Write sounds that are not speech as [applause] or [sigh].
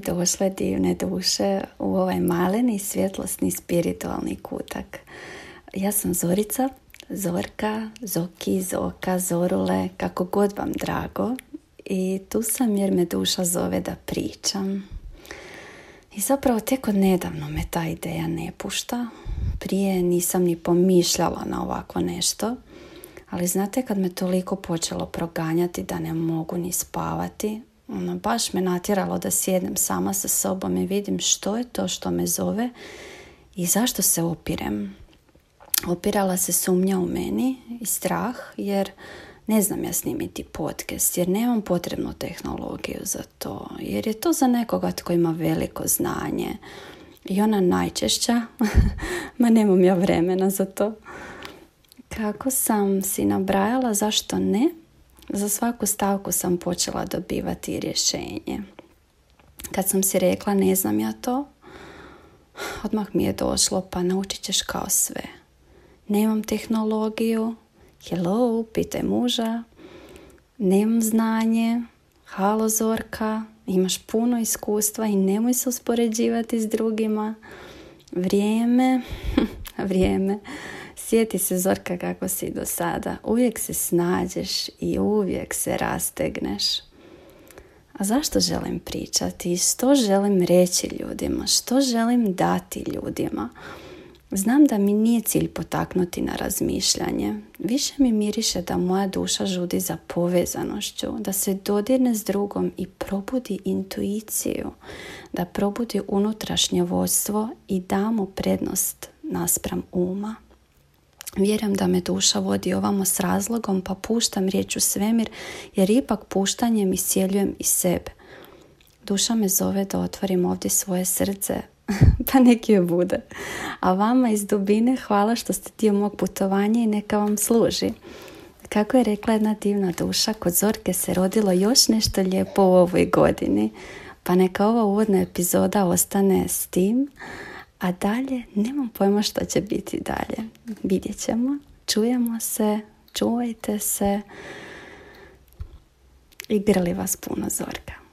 došle divne duše u ovaj maleni svjetlosni spiritualni kutak. Ja sam Zorica, Zorka, Zoki, Zoka, Zorule, kako god vam drago. I tu sam jer me duša zove da pričam. I zapravo tek od nedavno me ta ideja ne pušta. Prije nisam ni pomišljala na ovako nešto. Ali znate kad me toliko počelo proganjati da ne mogu ni spavati, ono, baš me natjeralo da sjednem sama sa sobom i vidim što je to što me zove i zašto se opirem. Opirala se sumnja u meni i strah jer ne znam ja snimiti podcast jer nemam potrebnu tehnologiju za to jer je to za nekoga tko ima veliko znanje. I ona najčešća [laughs] ma nemam ja vremena za to. Kako sam si nabrajala zašto ne za svaku stavku sam počela dobivati rješenje. Kad sam si rekla ne znam ja to, odmah mi je došlo pa naučit ćeš kao sve. Nemam tehnologiju, hello, pitaj muža, nemam znanje, halo Zorka, imaš puno iskustva i nemoj se uspoređivati s drugima. Vrijeme, [laughs] vrijeme Sjeti se Zorka kako si do sada. Uvijek se snađeš i uvijek se rastegneš. A zašto želim pričati? Što želim reći ljudima? Što želim dati ljudima? Znam da mi nije cilj potaknuti na razmišljanje. Više mi miriše da moja duša žudi za povezanošću, da se dodirne s drugom i probudi intuiciju, da probudi unutrašnje vodstvo i da mu prednost naspram uma. Vjerujem da me duša vodi ovamo s razlogom pa puštam riječ u svemir jer ipak puštanjem iscijeljujem i sebe. Duša me zove da otvorim ovdje svoje srce, [laughs] pa neki je bude. A vama iz dubine hvala što ste dio mog putovanja i neka vam služi. Kako je rekla jedna divna duša, kod Zorke se rodilo još nešto lijepo u ovoj godini. Pa neka ova uvodna epizoda ostane s tim. A dalje, nemam pojma što će biti dalje. Vidjet ćemo, čujemo se, čuvajte se i grli vas puno zorka.